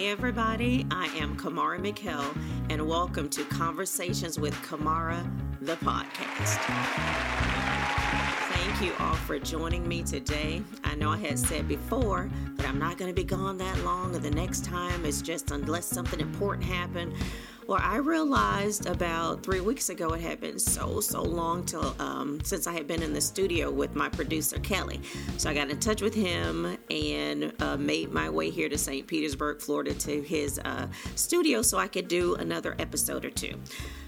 Hey, everybody, I am Kamara Mikel, and welcome to Conversations with Kamara, the podcast. Thank you all for joining me today. I know I had said before that I'm not going to be gone that long, and the next time is just unless something important happened. Well, I realized about three weeks ago it had been so so long till um, since I had been in the studio with my producer Kelly. So I got in touch with him and uh, made my way here to St. Petersburg, Florida, to his uh, studio so I could do another episode or two.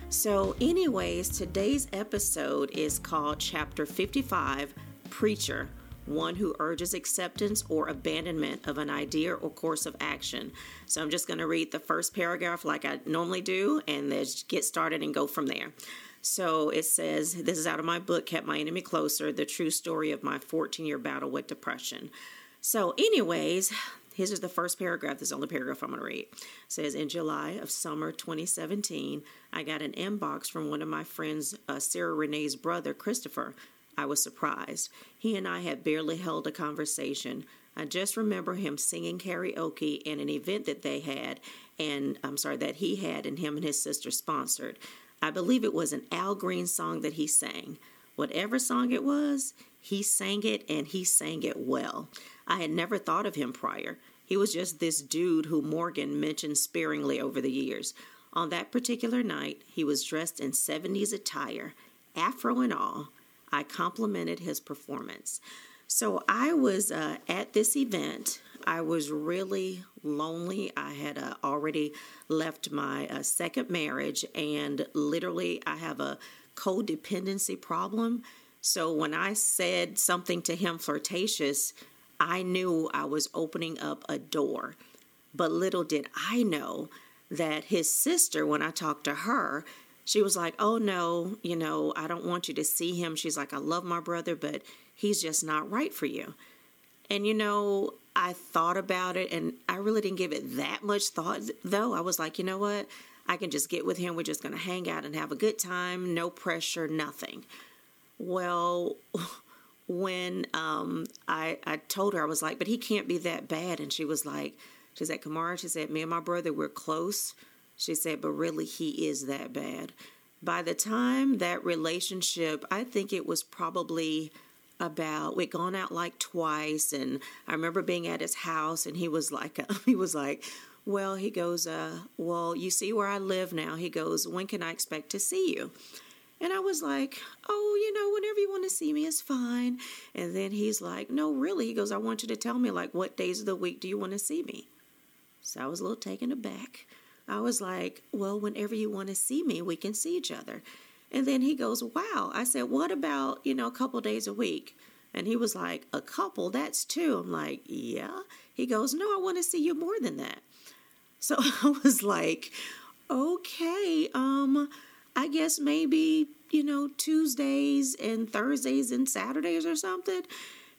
So, anyways, today's episode is called Chapter 55 Preacher one who urges acceptance or abandonment of an idea or course of action. So I'm just going to read the first paragraph like I normally do and then get started and go from there. So it says, This is out of my book, Kept My Enemy Closer The True Story of My 14 Year Battle with Depression. So, anyways, here's the first paragraph. This is the only paragraph I'm going to read. It says, In July of summer 2017, I got an inbox from one of my friends, uh, Sarah Renee's brother, Christopher, I was surprised. He and I had barely held a conversation. I just remember him singing karaoke in an event that they had, and I'm sorry, that he had and him and his sister sponsored. I believe it was an Al Green song that he sang. Whatever song it was, he sang it and he sang it well. I had never thought of him prior. He was just this dude who Morgan mentioned sparingly over the years. On that particular night, he was dressed in 70s attire, afro and all. I complimented his performance. So I was uh, at this event. I was really lonely. I had uh, already left my uh, second marriage, and literally, I have a codependency problem. So when I said something to him flirtatious, I knew I was opening up a door. But little did I know that his sister, when I talked to her, she was like, Oh no, you know, I don't want you to see him. She's like, I love my brother, but he's just not right for you. And you know, I thought about it and I really didn't give it that much thought, though. I was like, you know what? I can just get with him. We're just going to hang out and have a good time, no pressure, nothing. Well, when um, I, I told her, I was like, but he can't be that bad. And she was like, she said, Kamara, she said, me and my brother, we're close. She said, but really, he is that bad. By the time that relationship, I think it was probably about we'd gone out like twice and i remember being at his house and he was like he was like well he goes uh well you see where i live now. He goes when can i expect to see you? And i was like oh you know whenever you want to see me is fine. And then he's like no really he goes i want you to tell me like what days of the week do you want to see me? So i was a little taken aback I was like, well, whenever you want to see me, we can see each other. And then he goes, wow. I said, what about, you know, a couple days a week? And he was like, a couple, that's two. I'm like, yeah. He goes, no, I want to see you more than that. So I was like, okay, um, I guess maybe, you know, Tuesdays and Thursdays and Saturdays or something.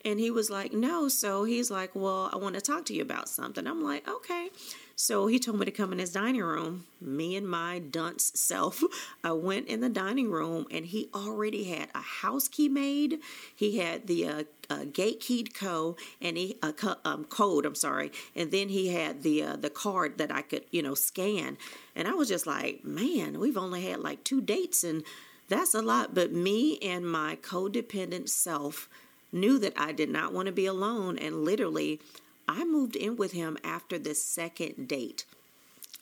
And he was like, no. So he's like, well, I want to talk to you about something. I'm like, okay. So he told me to come in his dining room. Me and my dunce self, I went in the dining room and he already had a house key made. He had the uh, uh, gate keyed co and he uh, um, code. I'm sorry, and then he had the uh, the card that I could you know scan. And I was just like, man, we've only had like two dates and that's a lot. But me and my codependent self knew that I did not want to be alone and literally I moved in with him after the second date.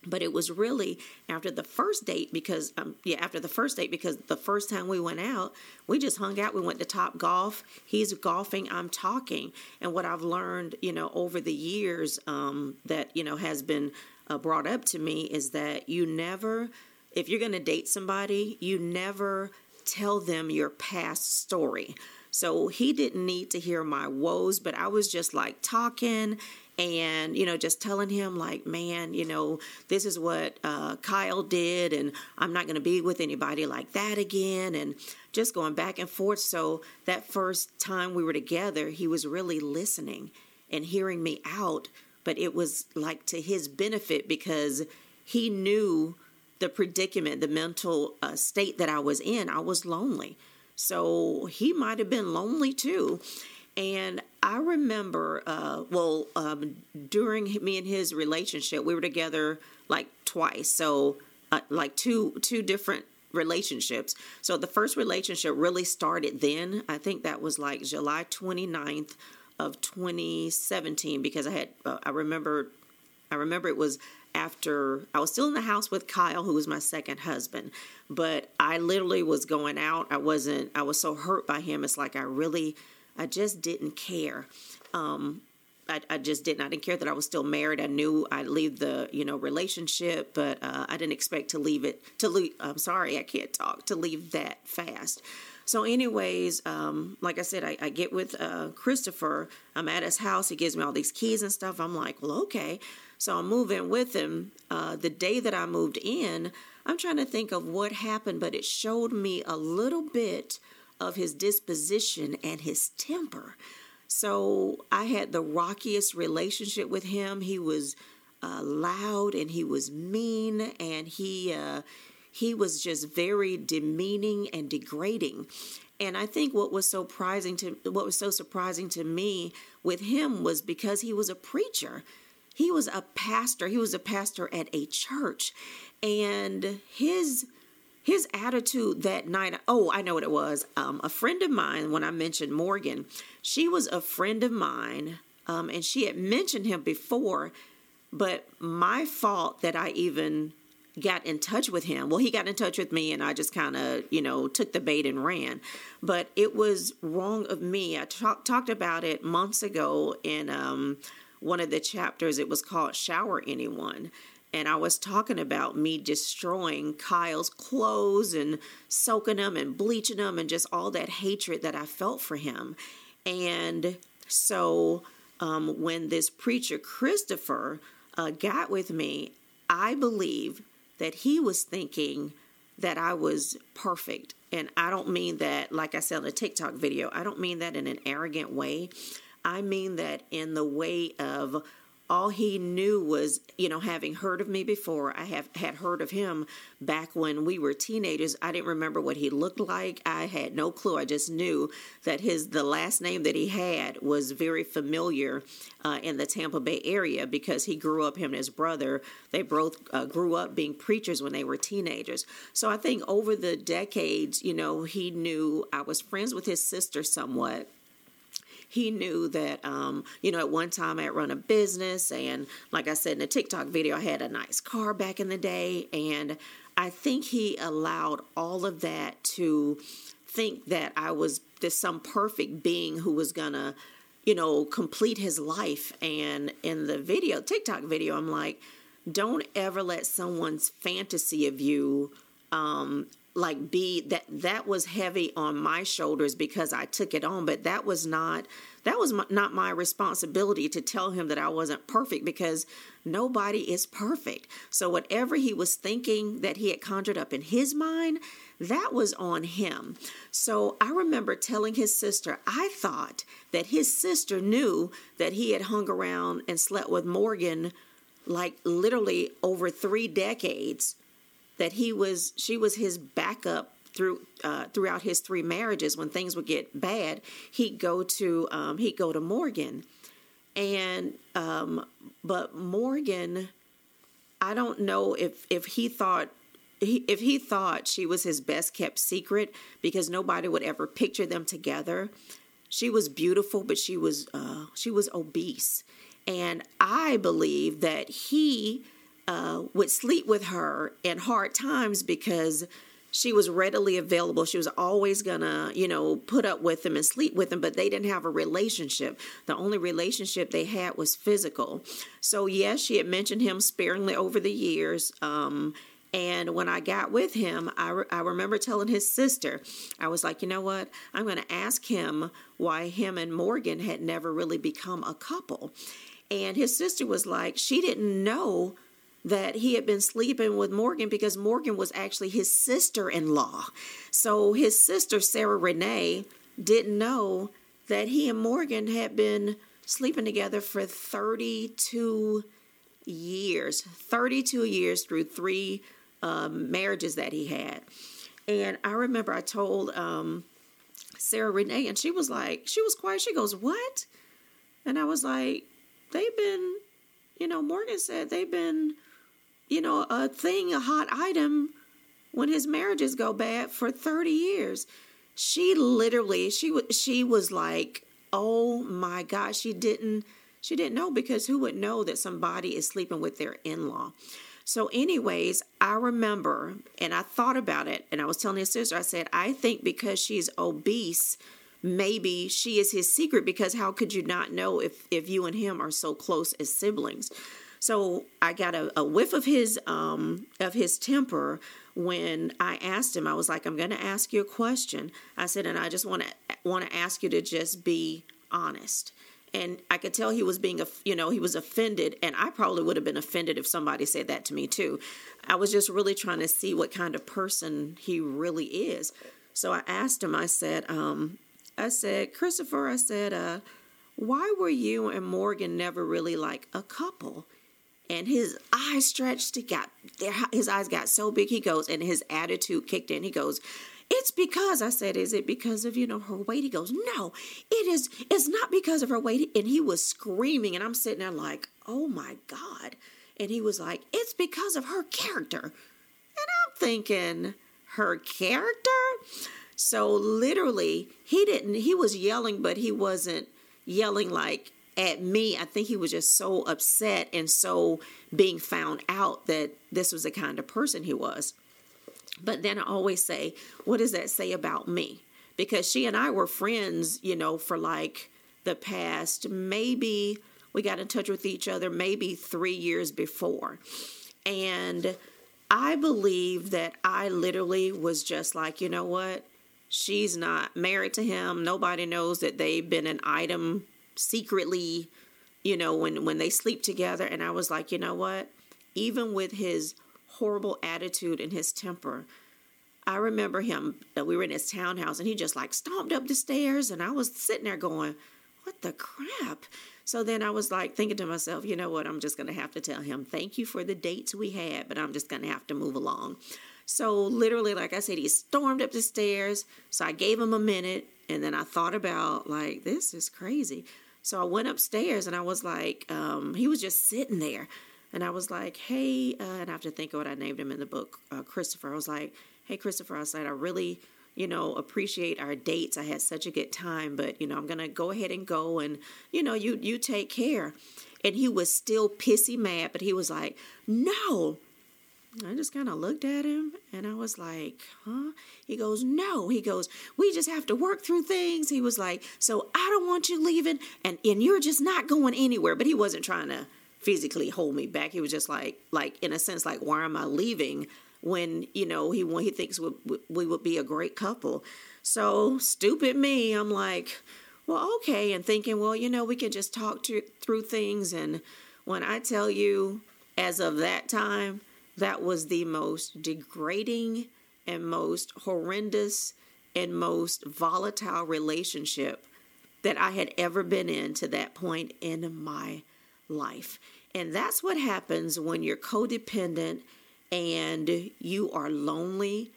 But it was really after the first date because, um, yeah, after the first date because the first time we went out, we just hung out. We went to Top Golf. He's golfing, I'm talking. And what I've learned, you know, over the years um, that, you know, has been uh, brought up to me is that you never, if you're going to date somebody, you never tell them your past story. So he didn't need to hear my woes, but I was just like talking and you know just telling him like man you know this is what uh, kyle did and i'm not going to be with anybody like that again and just going back and forth. So that first time we were together he was really listening and hearing me out but it was like to his benefit because he knew the predicament the mental uh, state that i was in. I was lonely so he might have been lonely too. And I remember, uh, well, um, during me and his relationship, we were together like twice. So, uh, like two two different relationships. So the first relationship really started then. I think that was like July 29th of 2017 because I had uh, I remember I remember it was after I was still in the house with Kyle who was my second husband, but I literally was going out. I wasn't I was so hurt by him. It's like I really I just didn't care. Um, I, I, just didn't. I didn't care that I was still married. I knew I'd leave the you know relationship, but uh, I didn't expect to leave it to leave. I'm sorry, I can't talk to leave that fast. So, anyways, um, like I said, I, I get with uh, Christopher. I'm at his house. He gives me all these keys and stuff. I'm like, well, okay. So I move in with him. Uh, the day that I moved in, I'm trying to think of what happened, but it showed me a little bit of his disposition and his temper. So I had the rockiest relationship with him. He was uh, loud and he was mean and he uh, he was just very demeaning and degrading. And I think what was surprising to what was so surprising to me with him was because he was a preacher. He was a pastor. He was a pastor at a church. And his his attitude that night oh i know what it was um, a friend of mine when i mentioned morgan she was a friend of mine um, and she had mentioned him before but my fault that i even got in touch with him well he got in touch with me and i just kind of you know took the bait and ran but it was wrong of me i talk, talked about it months ago in um, one of the chapters it was called shower anyone and I was talking about me destroying Kyle's clothes and soaking them and bleaching them and just all that hatred that I felt for him. And so um, when this preacher, Christopher, uh, got with me, I believe that he was thinking that I was perfect. And I don't mean that, like I said in a TikTok video, I don't mean that in an arrogant way. I mean that in the way of all he knew was, you know, having heard of me before, I have had heard of him back when we were teenagers. I didn't remember what he looked like. I had no clue. I just knew that his the last name that he had was very familiar uh, in the Tampa Bay area because he grew up. Him and his brother, they both uh, grew up being preachers when they were teenagers. So I think over the decades, you know, he knew I was friends with his sister somewhat he knew that, um, you know, at one time I had run a business. And like I said in the TikTok video, I had a nice car back in the day. And I think he allowed all of that to think that I was this some perfect being who was going to, you know, complete his life. And in the video, TikTok video, I'm like, don't ever let someone's fantasy of you um, like be that that was heavy on my shoulders because I took it on but that was not that was my, not my responsibility to tell him that I wasn't perfect because nobody is perfect. So whatever he was thinking that he had conjured up in his mind that was on him. So I remember telling his sister I thought that his sister knew that he had hung around and slept with Morgan like literally over 3 decades that he was she was his backup through uh, throughout his three marriages. When things would get bad he'd go to um, he'd go to morgan. And um, but morgan i don't know if if he thought he, if he thought she was his best kept secret because nobody would ever picture them together. She was beautiful but she was uh, she was obese. And i believe that he uh, would sleep with her in hard times because she was readily available. She was always gonna, you know, put up with him and sleep with him, but they didn't have a relationship. The only relationship they had was physical. So, yes, she had mentioned him sparingly over the years. Um, and when I got with him, I, re- I remember telling his sister, I was like, you know what? I'm going to ask him why him and Morgan had never really become a couple. And his sister was like, she didn't know that he had been sleeping with Morgan because Morgan was actually his sister in law. So his sister, Sarah Renee, didn't know that he and Morgan had been sleeping together for 32 years 32 years through three um, marriages that he had. And I remember I told um, Sarah Renee, and she was like, she was quiet. She goes, What? And I was like, they've been, you know, Morgan said they've been, you know, a thing, a hot item when his marriages go bad for 30 years. She literally, she was, she was like, oh my God, she didn't, she didn't know because who would know that somebody is sleeping with their in-law? So, anyways, I remember and I thought about it and I was telling his sister, I said, I think because she's obese, maybe she is his secret because how could you not know if, if you and him are so close as siblings? So I got a, a whiff of his um, of his temper when I asked him. I was like, "I'm going to ask you a question." I said, "And I just want to want to ask you to just be honest." and I could tell he was being, you know, he was offended, and I probably would have been offended if somebody said that to me too. I was just really trying to see what kind of person he really is. So I asked him. I said, um, I said, Christopher, I said, uh, why were you and Morgan never really like a couple? And his eyes stretched. He got his eyes got so big. He goes, and his attitude kicked in. He goes, it's because I said, is it because of, you know, her weight? He goes, no, it is, it's not because of her weight. And he was screaming, and I'm sitting there like, oh my God. And he was like, it's because of her character. And I'm thinking, her character? So literally, he didn't, he was yelling, but he wasn't yelling like at me. I think he was just so upset and so being found out that this was the kind of person he was. But then I always say, what does that say about me? Because she and I were friends, you know, for like the past maybe we got in touch with each other maybe three years before. And I believe that I literally was just like, you know what? She's not married to him. Nobody knows that they've been an item secretly, you know, when when they sleep together and I was like, you know what? Even with his horrible attitude and his temper. I remember him, uh, we were in his townhouse and he just like stomped up the stairs and I was sitting there going, what the crap? So then I was like thinking to myself, you know what, I'm just going to have to tell him, thank you for the dates we had, but I'm just going to have to move along. So literally, like I said, he stormed up the stairs. So I gave him a minute and then I thought about like, this is crazy. So I went upstairs and I was like, um, he was just sitting there. And I was like, hey, uh, and I have to think of what I named him in the book, uh, Christopher. I was like, hey, Christopher, I said, I really, you know, appreciate our dates. I had such a good time, but, you know, I'm going to go ahead and go and, you know, you, you take care. And he was still pissy mad, but he was like, no. I just kind of looked at him and I was like, huh? He goes, no. He goes, we just have to work through things. He was like, so I don't want you leaving and, and you're just not going anywhere. But he wasn't trying to physically hold me back. He was just like, like in a sense, like, why am I leaving when you know he when he thinks we, we would be a great couple? So stupid me, I'm like, well, okay, and thinking, well, you know, we can just talk to, through things. And when I tell you, as of that time, that was the most degrading and most horrendous and most volatile relationship that I had ever been in to that point in my life. And that's what happens when you're codependent and you are lonely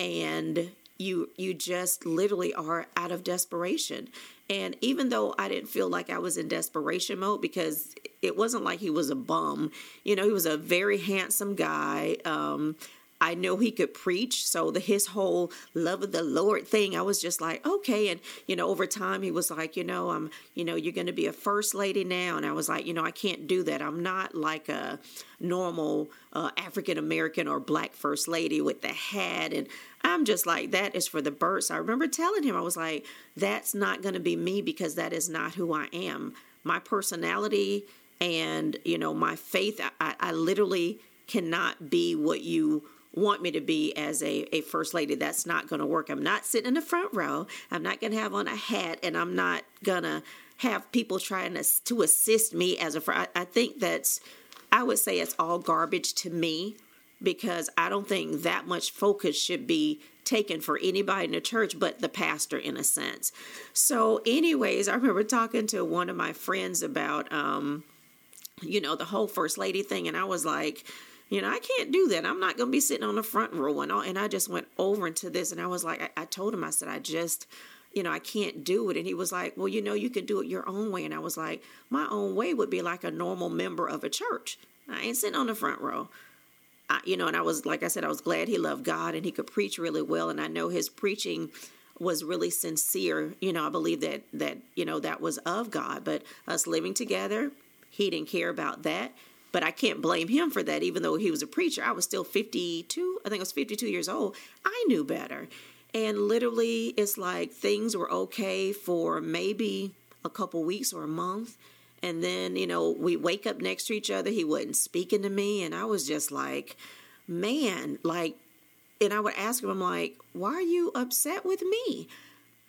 and you you just literally are out of desperation. And even though I didn't feel like I was in desperation mode because it wasn't like he was a bum, you know, he was a very handsome guy. Um, I know he could preach. So the his whole love of the Lord thing, I was just like, okay. And you know, over time he was like, you know, I'm, you know, you're to be a first lady now, and I was like, you know, I can't do that. I'm not like a normal uh, African American or black first lady with the hat, and I'm just like that is for the birds. I remember telling him, I was like, that's not to be me because that is not who I am. My personality and you know my faith, I, I literally cannot be what you want me to be as a, a first lady. That's not going to work. I'm not sitting in the front row. I'm not going to have on a hat, and I'm not going to have people trying to, to assist me as a. I, I think that's, I would say it's all garbage to me because I don't think that much focus should be taken for anybody in the church but the pastor in a sense. So, anyways, I remember talking to one of my friends about, um, you know, the whole first lady thing, and I was like, you know, I can't do that. I'm not going to be sitting on the front row and all. And I just went over into this and I was like, I, I told him, I said, I just, you know, I can't do it. And he was like, Well, you know, you could do it your own way. And I was like, My own way would be like a normal member of a church. I ain't sitting on the front row. I, you know, and I was, like I said, I was glad he loved God and he could preach really well. And I know his preaching was really sincere. You know, I believe that, that, you know, that was of God. But us living together, he didn't care about that. But I can't blame him for that, even though he was a preacher. I was still 52, I think I was 52 years old. I knew better. And literally, it's like things were okay for maybe a couple weeks or a month. And then, you know, we wake up next to each other. He wasn't speaking to me. And I was just like, man, like, and I would ask him, I'm like, why are you upset with me?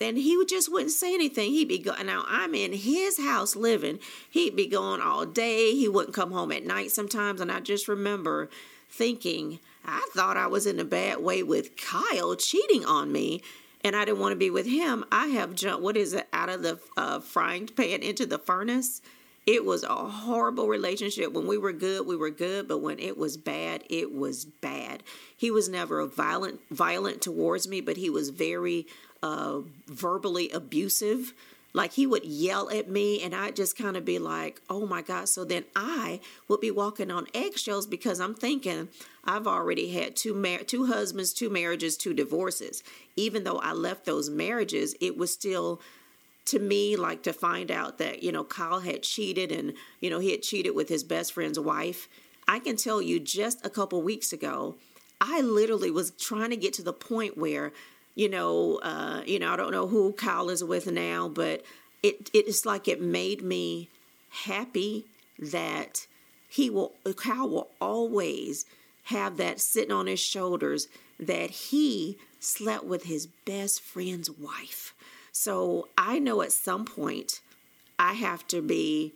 And he just wouldn't say anything. He'd be going. Now I'm in his house living. He'd be gone all day. He wouldn't come home at night sometimes. And I just remember thinking, I thought I was in a bad way with Kyle cheating on me, and I didn't want to be with him. I have jumped, what is it, out of the uh, frying pan into the furnace. It was a horrible relationship. When we were good, we were good, but when it was bad, it was bad. He was never violent violent towards me, but he was very uh, verbally abusive like he would yell at me, and I'd just kind of be like, oh my God. So then I would be walking on eggshells because I'm thinking I've already had two, mar- two husbands, two marriages, two divorces. Even though I left those marriages, it was still to me like to find out that you know Kyle had cheated and you know he had cheated with his best friend's wife. I can tell you just a couple weeks ago, I literally was trying to get to the point where you know, uh, you know, I don't know who Kyle is with now, but it it's like it made me happy that he will Kyle will always have that sitting on his shoulders that he slept with his best friend's wife. So I know at some point I have to be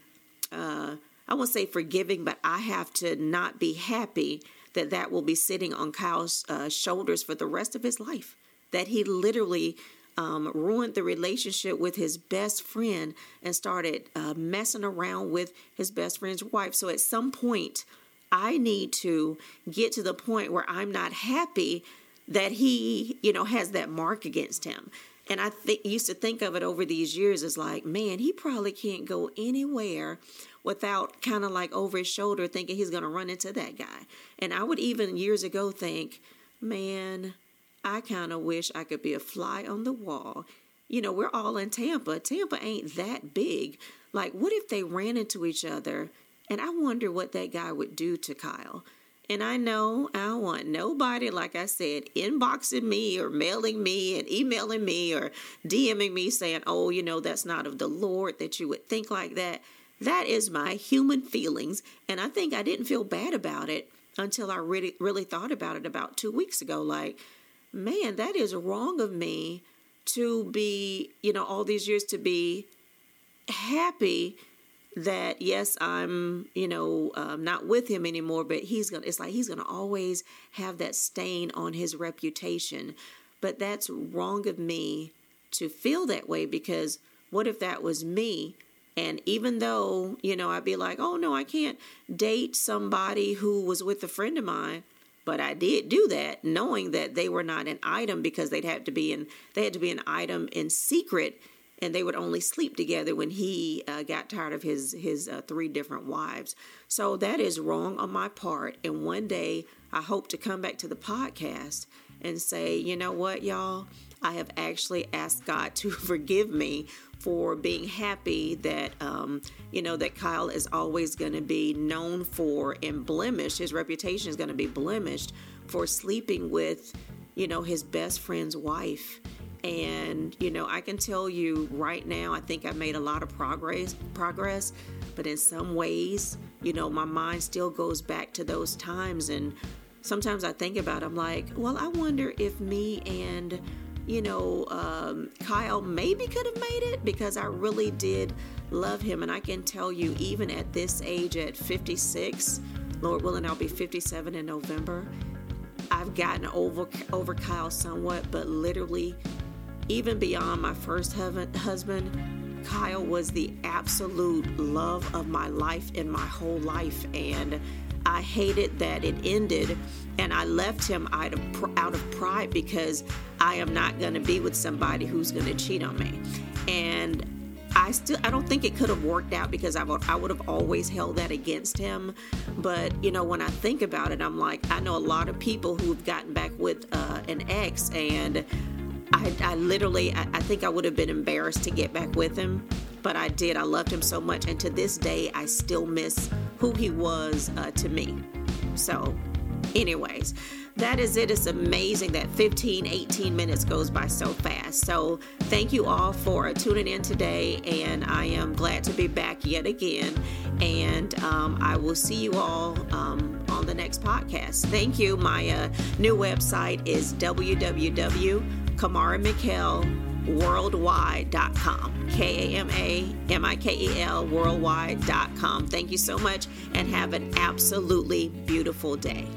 uh, I won't say forgiving, but I have to not be happy that that will be sitting on Kyle's uh, shoulders for the rest of his life that he literally um, ruined the relationship with his best friend and started uh, messing around with his best friend's wife. So at some point, I need to get to the point where I'm not happy that he, you know, has that mark against him. And I th- used to think of it over these years as like, man, he probably can't go anywhere without kind of like over his shoulder thinking he's going to run into that guy. And I would even years ago think, man, I kind of wish I could be a fly on the wall. You know, we're all in Tampa. Tampa ain't that big. Like, what if they ran into each other? And I wonder what that guy would do to Kyle. And I know I don't want nobody, like I said, inboxing me or mailing me and emailing me or DMing me saying, oh, you know, that's not of the Lord that you would think like that. That is my human feelings. And I think I didn't feel bad about it until I really, really thought about it about two weeks ago. Like, man, that is wrong of me to be, you know, all these years to be happy that yes i'm you know um, not with him anymore but he's gonna it's like he's gonna always have that stain on his reputation. But that's wrong of me to feel that way because what if that was me? And even though you know i'd be like oh no i can't date somebody who was with a friend of mine but I did do that knowing that they were not an item because they'd have to be in they had to be an item in secret and they would only sleep together when he uh, got tired of his his uh, three different wives. So that is wrong on my part. And one day I hope to come back to the podcast and say, you know what, y'all, I have actually asked God to forgive me for being happy that um, you know that Kyle is always going to be known for and blemished. His reputation is going to be blemished for sleeping with you know his best friend's wife. And you know, I can tell you right now, I think I've made a lot of progress. Progress, but in some ways, you know, my mind still goes back to those times and sometimes I think about it, I'm like, well, I wonder if me and you know, um, Kyle maybe could have made it because I really did love him. And I can tell you, even at this age, at 56, Lord willing, I'll be 57 in November. I've gotten over over Kyle somewhat, but literally, even beyond my first husband, Kyle was the absolute love of my life in my whole life, and I hated that it ended and I left him out of out of pride because I am not going to be with somebody who's going to cheat on me. And I still I don't think it could have worked out because I would I would have always held that against him. But you know when I think about it, I'm like I know a lot of people who've gotten back with uh, an ex, and I, I literally I, I think I would have been embarrassed to get back with him, but I did. I loved him so much, and to this day I still miss who he was uh, to me. So, anyways that is it. It's amazing that 15, 18 minutes goes by so fast. So, thank you all for tuning in today, and I am glad to be back yet again. And um, I will see you all um, on the next podcast. Thank you. My uh, new website is www.kamaramikel.worldwide.com. K A M A M I K E L worldwide.com. Thank you so much and have an absolutely beautiful day.